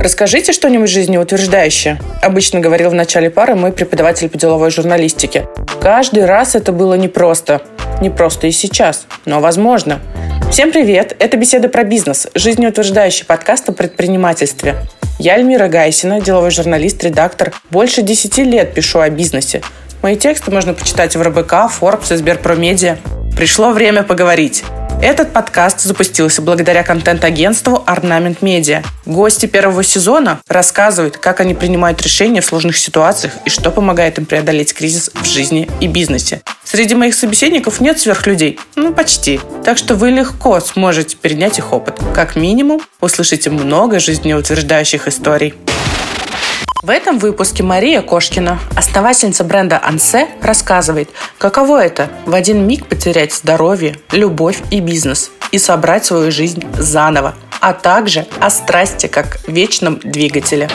Расскажите что-нибудь жизнеутверждающее. Обычно говорил в начале пары мой преподаватель по деловой журналистике. Каждый раз это было непросто. Непросто и сейчас, но возможно. Всем привет! Это «Беседа про бизнес», жизнеутверждающий подкаст о предпринимательстве. Я Альмира Гайсина, деловой журналист, редактор. Больше 10 лет пишу о бизнесе. Мои тексты можно почитать в РБК, Forbes и Сберпромедиа. Пришло время поговорить. Этот подкаст запустился благодаря контент-агентству Ornament Media. Гости первого сезона рассказывают, как они принимают решения в сложных ситуациях и что помогает им преодолеть кризис в жизни и бизнесе. Среди моих собеседников нет сверхлюдей. Ну, почти. Так что вы легко сможете перенять их опыт. Как минимум, услышите много жизнеутверждающих историй. В этом выпуске Мария Кошкина, основательница бренда Ансе, рассказывает, каково это в один миг потерять здоровье, любовь и бизнес и собрать свою жизнь заново, а также о страсти как вечном двигателе.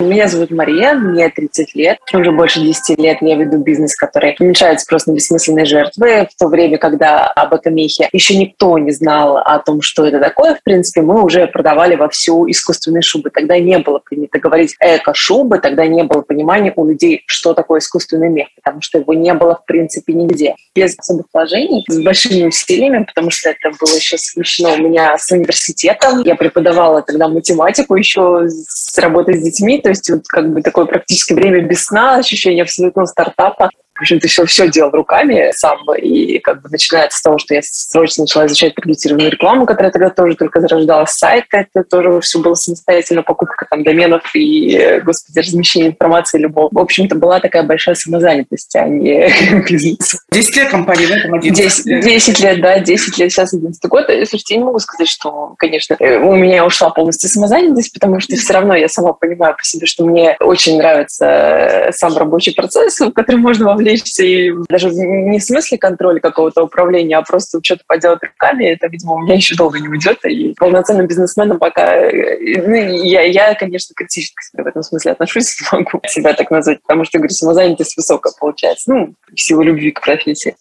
Меня зовут Мария, мне 30 лет. Уже больше 10 лет я веду бизнес, который уменьшает спрос на бессмысленные жертвы. В то время, когда об этом еще никто не знал о том, что это такое, в принципе, мы уже продавали во всю искусственные шубы. Тогда не было принято говорить эко-шубы, тогда не было понимания у людей, что такое искусственный мех, потому что его не было, в принципе, нигде. Без особых вложений, с большими усилиями, потому что это было еще совмещено у меня с университетом. Я преподавала тогда математику еще с работой с детьми, то есть вот как бы такое практически время без сна, ощущение абсолютного стартапа. В общем-то, все, все делал руками сам. И как бы начинается с того, что я срочно начала изучать таргетированную рекламу, которая тогда тоже только зарождалась. Сайт это тоже все было самостоятельно. Покупка там доменов и, господи, размещение информации любого. В общем-то, была такая большая самозанятость, а не бизнес. Десять лет компании, да, там 11? 10, 10 лет, да, 10 лет, сейчас 11 год. Слушайте, я не могу сказать, что, конечно, э, у меня ушла полностью самозанятость, потому что все равно я сама понимаю по себе, что мне очень нравится э, сам рабочий процесс, в который можно вовлечь вовлечься и даже не в смысле контроля какого-то управления, а просто что-то поделать руками, это, видимо, у меня еще долго не уйдет. И полноценным бизнесменом пока... Ну, я, я, конечно, критически к себе в этом смысле отношусь, могу себя так назвать, потому что, говорю, самозанятость высокая получается, ну, в силу любви к профессии.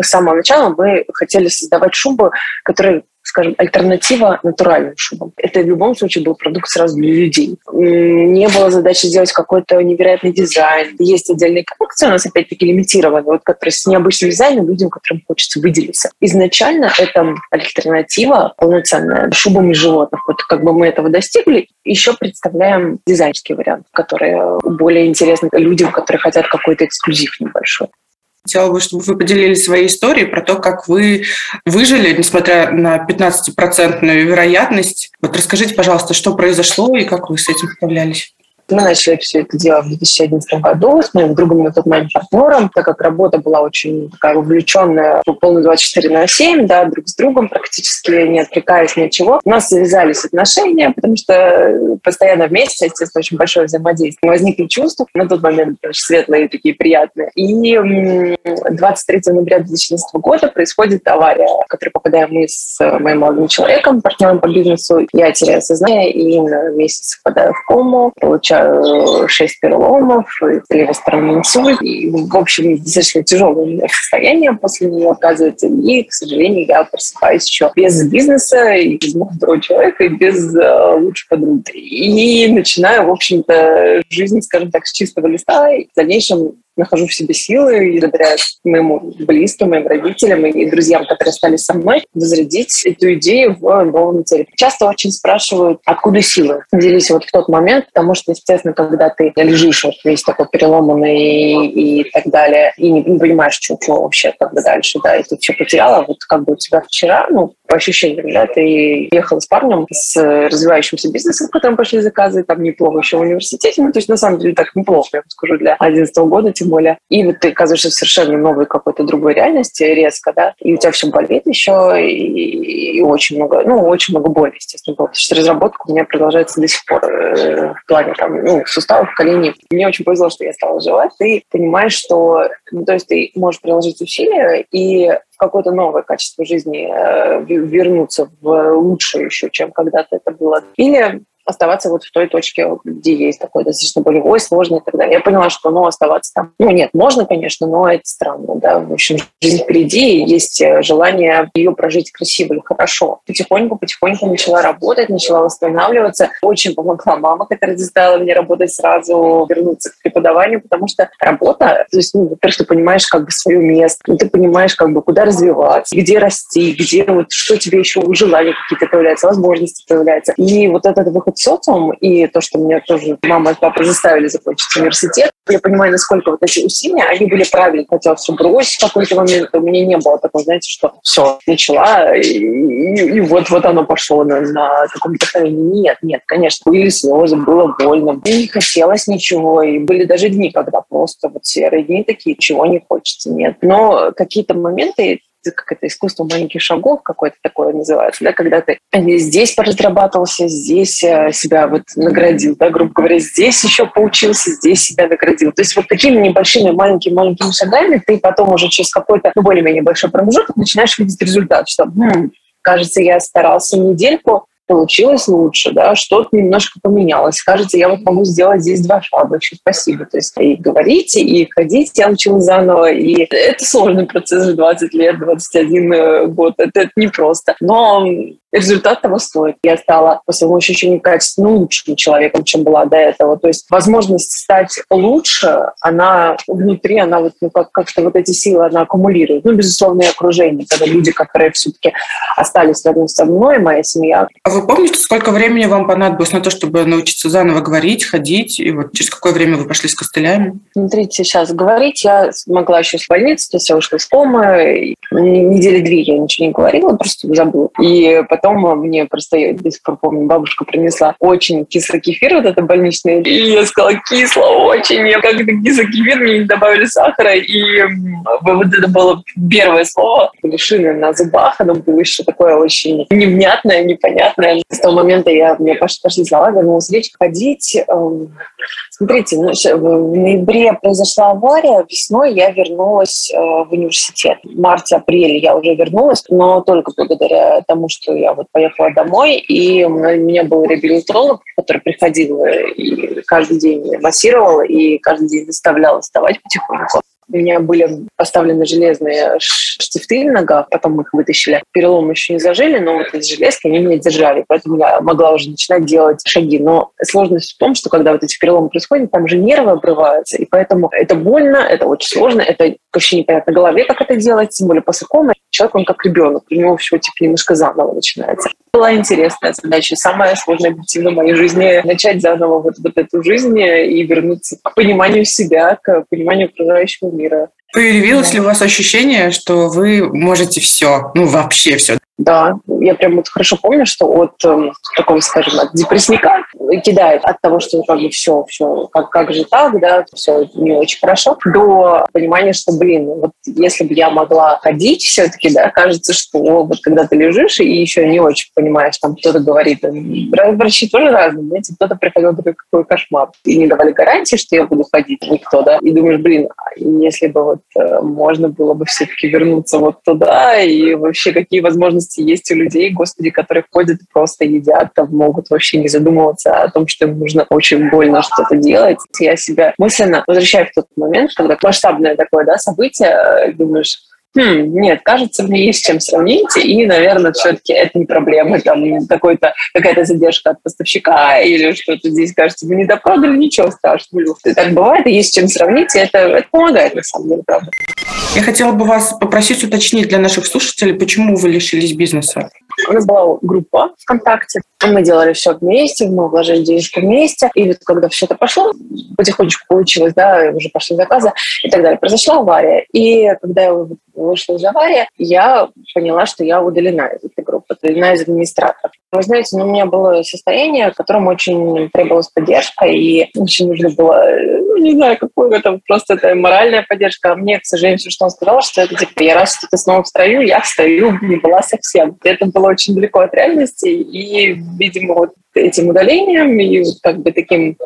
С самого начала мы хотели создавать шубы, которые скажем, альтернатива натуральным шубам. Это в любом случае был продукт сразу для людей. Не было задачи сделать какой-то невероятный дизайн. Есть отдельные коллекции у нас, опять-таки, лимитированные, вот, которые с необычным дизайном людям, которым хочется выделиться. Изначально это альтернатива полноценная шубам животных. Вот как бы мы этого достигли, еще представляем дизайнерский вариант, который более интересный людям, которые хотят какой-то эксклюзив небольшой. Хотела бы, чтобы вы поделились своей историей про то, как вы выжили, несмотря на 15-процентную вероятность. Вот расскажите, пожалуйста, что произошло и как вы с этим справлялись? Мы начали все это дело в 2011 году с моим другом на тот момент партнером, так как работа была очень такая вовлеченная, полную 24 на 7, да, друг с другом, практически не отвлекаясь ни от чего. У нас завязались отношения, потому что постоянно вместе, естественно, очень большое взаимодействие. Возникли чувства на тот момент очень светлые, такие приятные. И 23 ноября 2014 года происходит авария, в которой попадаем мы с моим молодым человеком, партнером по бизнесу. Я теряю сознание и на месяц впадаю в кому, получаю 6 переломов, левосторонний инсульт. И, в общем, достаточно тяжелое у меня состояние после нее оказывается. И, к сожалению, я просыпаюсь еще без бизнеса, и без молодого человека, и без э, лучшей подруги. И начинаю, в общем-то, жизнь, скажем так, с чистого листа. И в дальнейшем нахожу в себе силы и благодаря моему близким, моим родителям и друзьям, которые остались со мной, возродить эту идею в новом теле. Часто очень спрашивают, откуда силы взялись вот в тот момент, потому что, естественно, когда ты лежишь вот весь такой переломанный и так далее, и не, не понимаешь, что, что вообще как бы дальше, да, и ты все потеряла, вот как бы у тебя вчера, ну, по ощущениям, да, ты ехала с парнем с развивающимся бизнесом, в котором пошли заказы, там неплохо еще в университете, ну, то есть на самом деле так неплохо, я вам скажу, для 11 года, тем более. И вот ты оказываешься в совершенно новой какой-то другой реальности резко, да, и у тебя все болит еще, и, и очень много, ну, очень много боли, естественно, было, потому что разработка у меня продолжается до сих пор э, в плане там, ну, суставов, коленей. Мне очень повезло, что я стала жива, ты понимаешь, что, ну, то есть ты можешь приложить усилия и в какое-то новое качество жизни э, вернуться в лучшее еще, чем когда-то это было. Или оставаться вот в той точке, где есть такой достаточно болевой, сложный и так далее. Я поняла, что, ну, оставаться там, ну, нет, можно, конечно, но это странно, да, в общем, жизнь впереди, есть э, желание ее прожить красиво и хорошо. Потихоньку-потихоньку начала работать, начала восстанавливаться. Очень помогла мама, которая заставила меня работать сразу, вернуться к преподаванию, потому что работа, то есть, ну, во-первых, ты понимаешь как бы свое место, ну, ты понимаешь как бы куда развиваться, где расти, где вот что тебе еще желания какие-то появляются, возможности появляются. И вот этот выход социум, и то, что меня тоже мама и папа заставили закончить университет, я понимаю, насколько вот эти усилия, они были правильные. Хотела все бросить в какой-то момент, у меня не было такого, знаете, что все, начала, и, и, и вот, вот оно пошло на, на таком вдохновении. Нет, нет, конечно, были слезы, было больно, не хотелось ничего, и были даже дни, когда просто вот серые дни такие, чего не хочется, нет. Но какие-то моменты как это искусство маленьких шагов какое-то такое называется, да, когда ты здесь поразрабатывался, здесь э, себя вот наградил, да, грубо говоря, здесь еще поучился, здесь себя наградил. То есть вот такими небольшими маленькими-маленькими шагами ты потом уже через какой-то ну, более-менее большой промежуток начинаешь видеть результат, что, хм, кажется, я старался недельку, получилось лучше, да, что-то немножко поменялось. Кажется, я вот могу сделать здесь два шага, еще спасибо. То есть и говорить, и ходить я училась заново, и это сложный процесс в 20 лет, 21 э, год, это, это непросто. Но результат того стоит. Я стала, по своему ощущению, качественно лучшим человеком, чем была до этого. То есть возможность стать лучше, она внутри, она вот ну, как- как-то вот эти силы, она аккумулирует. Ну, безусловно, и окружение, когда люди, которые все-таки остались рядом со мной, моя семья. Вы помните, сколько времени вам понадобилось на то, чтобы научиться заново говорить, ходить? И вот через какое время вы пошли с костылями? Смотрите, сейчас говорить я могла еще с больницы, то есть я ушла из комы, недели две я ничего не говорила, просто забыла. И потом мне просто, я до сих пор помню, бабушка принесла очень кислый кефир, вот это больничный, и я сказала, кисло очень, я как-то кислый кефир, мне не добавили сахара, и вот это было первое слово. Были шины на зубах, оно было еще такое очень невнятное, непонятное. С того момента я, мне пошли, пошли слова, вернулась речь, ходить. Эм, смотрите, ну, в ноябре произошла авария, весной я вернулась э, в университет. В марте-апреле я уже вернулась, но только благодаря тому, что я вот поехала домой, и у меня был реабилитолог, который приходил и каждый день массировал, и каждый день заставлял вставать потихоньку. У меня были поставлены железные штифты в ногах, потом мы их вытащили. Перелом еще не зажили, но вот эти железки, они меня держали, поэтому я могла уже начинать делать шаги. Но сложность в том, что когда вот эти переломы происходят, там же нервы обрываются, и поэтому это больно, это очень сложно, это вообще непонятно голове, как это делать, тем более после комы. Человек, он как ребенок, у него все типа немножко заново начинается. Была интересная задача, самая сложная объективно в моей жизни, начать заново вот, вот эту жизнь и вернуться к пониманию себя, к пониманию окружающего мира. Появилось ли у вас ощущение, что вы можете все, ну вообще все? Да, я прям вот хорошо помню, что от э, такого, скажем, от депрессника кидает от того, что как бы все, все, как, как же так, да, все не очень хорошо, до понимания, что, блин, вот если бы я могла ходить все-таки, да, кажется, что вот когда ты лежишь и еще не очень понимаешь, там кто-то говорит, врачи тоже разные, знаете, кто-то приходил такой, какой кошмар, и не давали гарантии, что я буду ходить, никто, да, и думаешь, блин, а если бы вот э, можно было бы все-таки вернуться вот туда, и вообще какие возможности есть у людей, господи, которые ходят просто едят, там могут вообще не задумываться о том, что им нужно очень больно что-то делать. Я себя мысленно возвращаю в тот момент, когда масштабное такое да, событие, э, думаешь, хм, нет, кажется, мне есть чем сравнить, и, наверное, все-таки это не проблема, там какой-то, какая-то задержка от поставщика или что-то здесь, кажется, мы не допродали, ничего страшного. Так бывает, и есть чем сравнить, и это, это помогает, на самом деле, правда. Я хотела бы вас попросить уточнить для наших слушателей, почему вы лишились бизнеса. У нас была группа ВКонтакте, мы делали все вместе, мы вложили денежку вместе, и вот когда все это пошло, потихонечку получилось, да, уже пошли заказы и так далее, произошла авария. И когда я вышла из аварии, я поняла, что я удалена из этой группы, удалена из администратора. Вы знаете, ну, у меня было состояние, в котором очень требовалась поддержка, и очень нужно было, ну, не знаю, какую это, просто это моральная поддержка. А мне, к сожалению, все, что он сказал, что это типа, я раз что-то снова встаю, я встаю, не была совсем. Это было очень далеко от реальности, и, видимо, вот этим удалением и как бы таким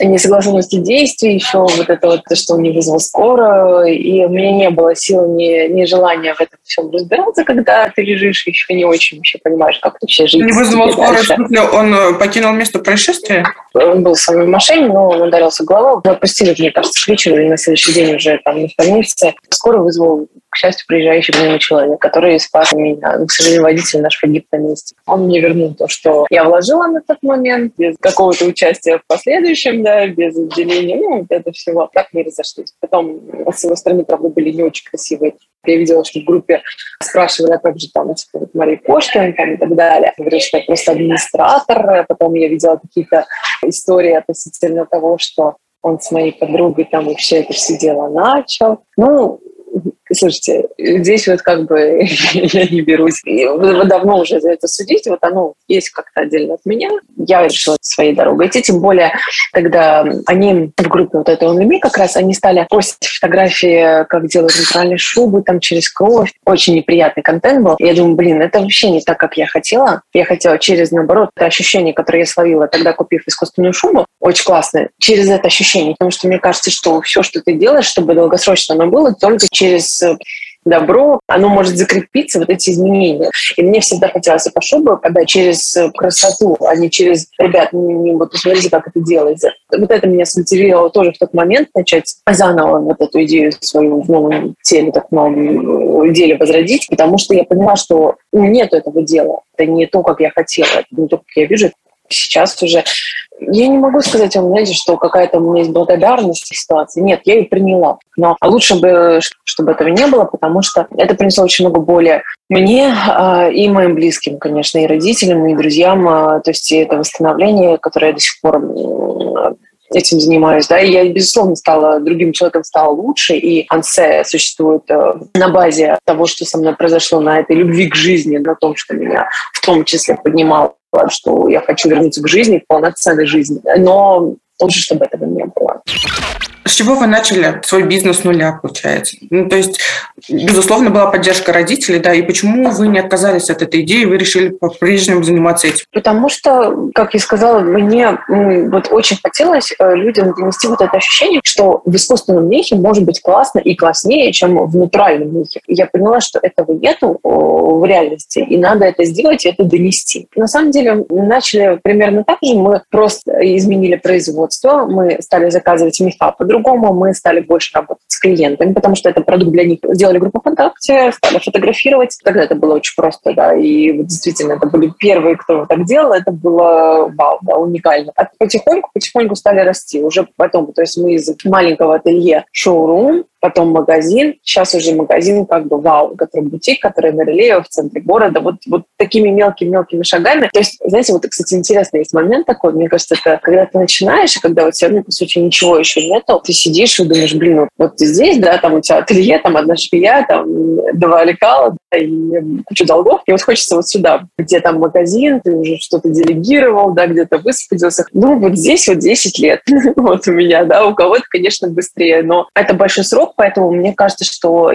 несогласованностью действий, еще вот это вот, что он не вызвал скоро, и у меня не было сил, ни, ни желания в этом всем разбираться, когда ты лежишь, еще не очень вообще понимаешь, как вообще жить. Не вызвал скоро, в смысле, он э, покинул место происшествия? Он был с вами в машине, но он ударился головой. Мы отпустили, мне кажется, к вечеру или на следующий день уже там на больнице. Скоро вызвал к счастью, приезжающий мимо человек, который спас меня. Но, к сожалению, водитель наш погиб на месте. Он мне вернул то, что я вложила на тот момент, без какого-то участия в последующем, да, без отделения. Ну, вот это всего. Так не разошлись. Потом с его стороны, правда, были не очень красивые. Я видела, что в группе спрашивали, а как же там, типа, вот Мария Кошкина там, и так далее. Я говорю, что я просто администратор. Потом я видела какие-то истории относительно того, что он с моей подругой там вообще это все дело начал. Ну, Слушайте, здесь вот как бы я не берусь. Вы давно уже за это судить, вот оно есть как-то отдельно от меня. Я решила своей дорогой идти, тем более, когда они в группе вот этой OnlyMe как раз, они стали постить фотографии, как делают натуральные шубы, там через кровь. Очень неприятный контент был. я думаю, блин, это вообще не так, как я хотела. Я хотела через, наоборот, это ощущение, которое я словила тогда, купив искусственную шубу, очень классное, через это ощущение. Потому что мне кажется, что все, что ты делаешь, чтобы долгосрочно оно было, только через добро, оно может закрепиться, вот эти изменения. И мне всегда хотелось по шубу, когда через красоту, а не через, ребят, не, не, вот посмотрите, как это делается. Вот это меня смотивировало тоже в тот момент начать заново вот эту идею свою в новом теле, так новом деле возродить, потому что я поняла, что нет этого дела. Это не то, как я хотела, это не то, как я вижу, сейчас уже я не могу сказать вам, знаете, что какая-то у меня есть благодарность в ситуации. Нет, я ее приняла. Но лучше бы, чтобы этого не было, потому что это принесло очень много боли мне э, и моим близким, конечно, и родителям, и друзьям. Э, то есть это восстановление, которое я до сих пор этим занимаюсь, да, и я, безусловно, стала другим человеком, стала лучше, и Ансе существует э, на базе того, что со мной произошло, на этой любви к жизни, на том, что меня в том числе поднимало что я хочу вернуться к жизни, к полноценной жизни. Но лучше, чтобы этого не было. С чего вы начали свой бизнес с нуля, получается? Ну, то есть, безусловно, была поддержка родителей, да, и почему вы не отказались от этой идеи, вы решили по-прежнему заниматься этим? Потому что, как я сказала, мне вот очень хотелось э, людям донести вот это ощущение, что в искусственном мехе может быть классно и класснее, чем в натуральном мехе. Я поняла, что этого нету в реальности, и надо это сделать и это донести. На самом деле, начали примерно так же, мы просто изменили производство, мы стали заказывать меха по по-другому мы стали больше работать с клиентами, потому что это продукт для них. Сделали группу ВКонтакте, стали фотографировать. Тогда это было очень просто, да, и вот действительно это были первые, кто так делал, это было вау, да, уникально. А потихоньку, потихоньку стали расти. Уже потом, то есть мы из маленького ателье шоурум потом магазин, сейчас уже магазин как бы вау, который бутик, который на реле в центре города, вот, вот такими мелкими-мелкими шагами. То есть, знаете, вот, кстати, интересный есть момент такой, мне кажется, это когда ты начинаешь, и когда у тебя, ну, по сути, ничего еще нету, ты сидишь и думаешь, блин, вот, вот здесь, да, там у тебя ателье, там одна швея, там два лекала, да, и куча долгов, и вот хочется вот сюда, где там магазин, ты уже что-то делегировал, да, где-то высвободился. Ну, вот здесь вот 10 лет вот у меня, да, у кого-то, конечно, быстрее, но это большой срок, поэтому мне кажется, что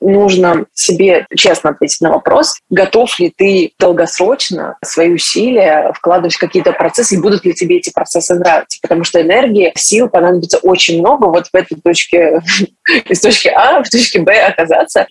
нужно себе честно ответить на вопрос, готов ли ты долгосрочно свои усилия вкладывать в какие-то процессы, и будут ли тебе эти процессы нравиться. Потому что энергии, сил понадобится очень много вот в этой точке, из точки А в точке Б оказаться.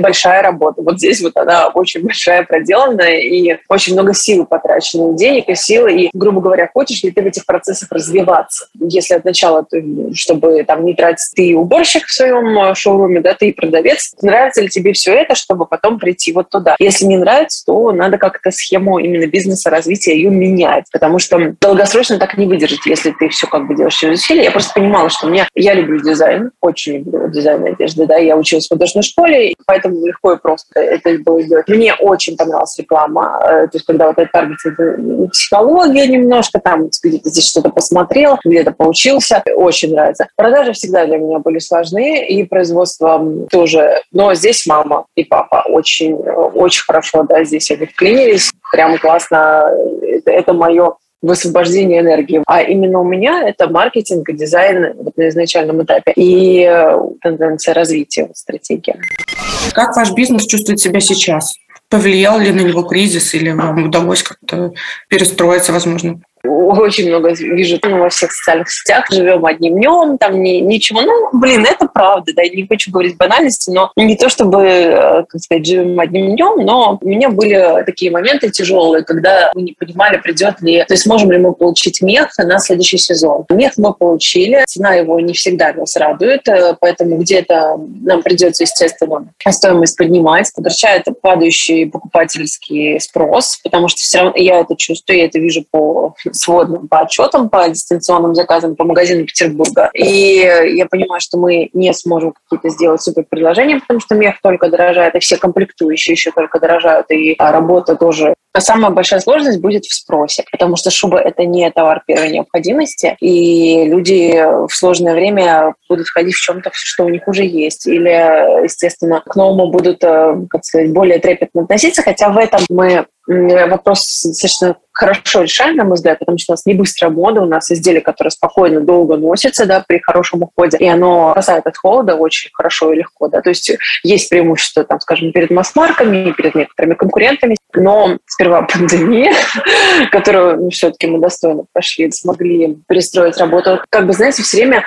Большая работа. Вот здесь вот она очень большая, проделанная, и очень много сил потрачено, денег и сил, и, грубо говоря, хочешь ли ты в этих процессах развиваться. Если от начала, чтобы там не тратить ты уборщик, заказчик в своем э, шоуруме, да, ты продавец, нравится ли тебе все это, чтобы потом прийти вот туда. Если не нравится, то надо как-то схему именно бизнеса развития ее менять, потому что долгосрочно так не выдержать, если ты все как бы делаешь через усилия. Я просто понимала, что мне, я люблю дизайн, очень люблю дизайн одежды, да, я училась в художественной школе, поэтому легко и просто это было сделать. Мне очень понравилась реклама, э, то есть когда вот этот таргетинг, психология немножко, там где-то здесь что-то посмотрел, где-то поучился, очень нравится. Продажи всегда для меня были сложны и производство тоже. Но здесь мама и папа очень, очень хорошо, да, здесь они вклинились, прям классно. Это, это мое высвобождение энергии. А именно у меня это маркетинг и дизайн вот на изначальном этапе и э, тенденция развития, стратегия. Как ваш бизнес чувствует себя сейчас? Повлиял ли на него кризис или вам удалось как-то перестроиться, возможно? Очень много вижу ну, во всех социальных сетях, живем одним днем, там ни, ничего. Ну, блин, это правда, да, не хочу говорить банальности, но не то чтобы, э, как сказать, живем одним днем, но у меня были такие моменты тяжелые, когда мы не понимали, придет ли, то есть можем ли мы получить мех на следующий сезон. Мех мы получили, цена его не всегда нас радует, э, поэтому где-то нам придется, естественно, стоимость поднимать, возвращает падающий покупательский спрос, потому что все равно я это чувствую, я это вижу по сводным по отчетам, по дистанционным заказам, по магазинам Петербурга. И я понимаю, что мы не сможем какие-то сделать супер предложения, потому что мех только дорожает, и все комплектующие еще только дорожают, и работа тоже а самая большая сложность будет в спросе, потому что шуба – это не товар первой необходимости, и люди в сложное время будут ходить в чем-то, что у них уже есть. Или, естественно, к новому будут, э, как сказать, более трепетно относиться, хотя в этом мы вопрос достаточно хорошо решаем, на мой взгляд, потому что у нас не быстрая мода, у нас изделие, которое спокойно, долго носится, да, при хорошем уходе, и оно спасает от холода очень хорошо и легко, да, то есть есть преимущество, там, скажем, перед масс-марками перед некоторыми конкурентами, но сперва пандемия, которую ну, все-таки мы достойно прошли, смогли перестроить работу. Как бы, знаете, все время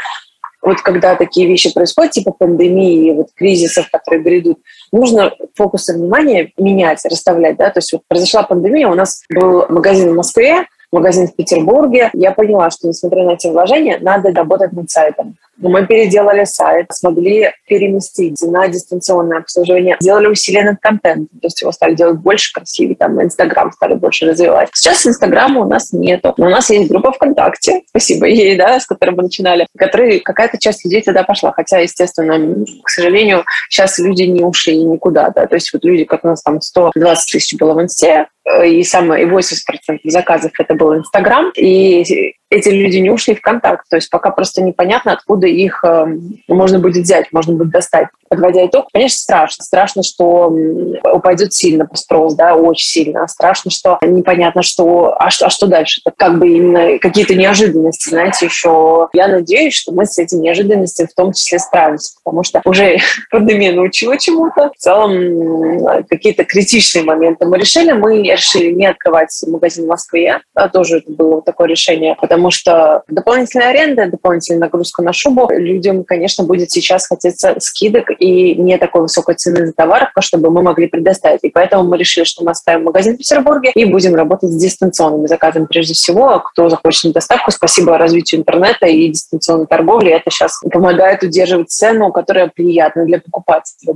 вот когда такие вещи происходят, типа пандемии, вот кризисов, которые грядут, нужно фокус внимания менять, расставлять, да, то есть вот произошла пандемия, у нас был магазин в Москве, магазин в Петербурге, я поняла, что несмотря на эти вложения, надо работать над сайтом. Мы переделали сайт, смогли переместить на дистанционное обслуживание, сделали усилия над контентом, то есть его стали делать больше, красивее, там, Инстаграм стали больше развивать. Сейчас Инстаграма у нас нету, но у нас есть группа ВКонтакте, спасибо ей, да, с которой мы начинали, которой какая-то часть людей туда пошла, хотя, естественно, к сожалению, сейчас люди не ушли никуда, да, то есть вот люди, как у нас там 120 тысяч было в Инсте, э, и самое, и 80% заказов это был Инстаграм, и эти люди не ушли в контакт. То есть пока просто непонятно, откуда их э, можно будет взять, можно будет достать. Подводя итог, конечно, страшно. Страшно, что упадет сильно спрос, да, очень сильно. Страшно, что непонятно, что, а что, а что дальше? Это как бы именно какие-то неожиданности, знаете, еще. Я надеюсь, что мы с этими неожиданностями в том числе справимся, потому что уже пандемия научила чему-то. В целом какие-то критичные моменты мы решили. Мы решили не открывать магазин в Москве. А тоже это было такое решение, потому потому что дополнительная аренда, дополнительная нагрузка на шубу, людям, конечно, будет сейчас хотеться скидок и не такой высокой цены за товар, чтобы мы могли предоставить. И поэтому мы решили, что мы оставим магазин в Петербурге и будем работать с дистанционными заказами прежде всего. Кто захочет на доставку, спасибо развитию интернета и дистанционной торговли. Это сейчас помогает удерживать цену, которая приятна для покупателя.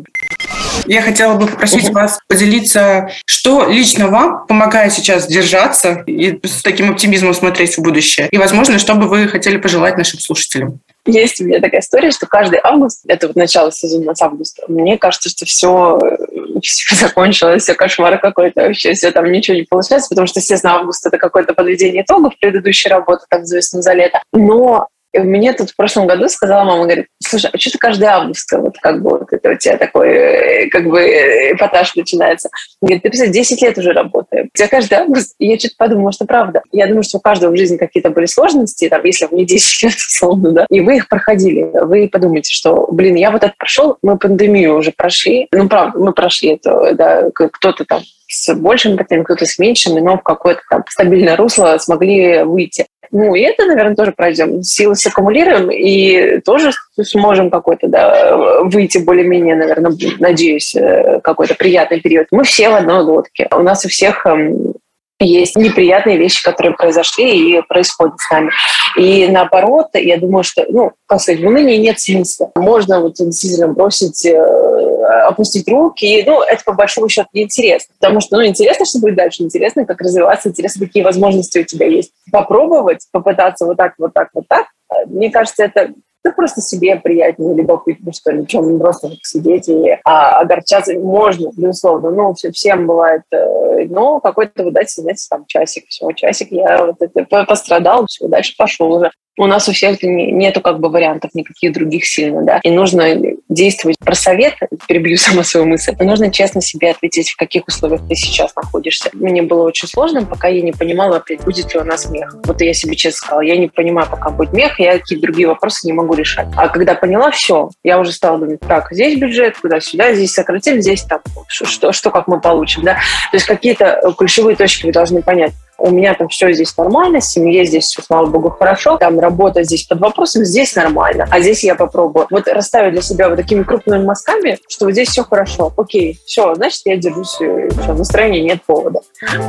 Я хотела бы попросить вас поделиться, что лично вам помогает сейчас держаться и с таким оптимизмом смотреть в будущее. И, возможно, что бы вы хотели пожелать нашим слушателям. Есть у меня такая история, что каждый август, это вот начало сезона с августа, мне кажется, что все, все закончилось, все кошмар какой-то, вообще все там ничего не получается, потому что, естественно, август это какое-то подведение итогов предыдущей работы, так известно, за лето. Но и мне тут в прошлом году сказала мама, говорит, слушай, а что ты каждый август, вот как бы вот это у тебя такой, э, как бы э, эпатаж начинается. Говорит, ты, представляешь, 10 лет уже работаем. У тебя каждый август, и я что-то подумала, что правда. Я думаю, что у каждого в жизни какие-то были сложности, там, если в не 10 лет, условно, да, и вы их проходили. Вы подумайте, что, блин, я вот это прошел, мы пандемию уже прошли. Ну, правда, мы прошли это, да, кто-то там с большими потерями, кто-то с меньшими, но в какое-то там стабильное русло смогли выйти. Ну, и это, наверное, тоже пройдем. Силы саккумулируем и тоже сможем какой-то, да, выйти более-менее, наверное, надеюсь, э, какой-то приятный период. Мы все в одной лодке. У нас у всех эм, есть неприятные вещи, которые произошли и происходят с нами. И наоборот, я думаю, что, ну, как сказать, в унынии нет смысла. Можно вот действительно бросить, э, опустить руки, и, ну, это по большому счету неинтересно. Потому что, ну, интересно, что будет дальше, интересно, как развиваться, интересно, какие возможности у тебя есть. Попробовать, попытаться вот так, вот так, вот так, мне кажется, это ну, просто себе приятнее, любопытно, что ли, чем просто сидеть и а, огорчаться можно, безусловно. Ну, все, всем бывает э, но какой-то, вы дайте, знаете, там часик, все, часик, я вот это пострадал, все, дальше пошел уже у нас у всех нету как бы вариантов никаких других сильно, да, и нужно действовать про совет, перебью сама свою мысль, но нужно честно себе ответить, в каких условиях ты сейчас находишься. Мне было очень сложно, пока я не понимала, будет ли у нас мех. Вот я себе честно сказала, я не понимаю, пока будет мех, я какие-то другие вопросы не могу решать. А когда поняла, все, я уже стала думать, так, здесь бюджет, куда-сюда, здесь сократили, здесь там, что, что, что как мы получим, да. То есть какие-то ключевые точки вы должны понять у меня там все здесь нормально, семье здесь все, слава богу, хорошо, там работа здесь под вопросом, здесь нормально, а здесь я попробую. Вот расставить для себя вот такими крупными мазками, что вот здесь все хорошо, окей, все, значит, я держусь, э, все, настроения нет повода.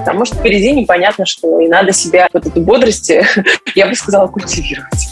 Потому что впереди непонятно, что и надо себя, вот эту бодрость, я бы сказала, культивировать.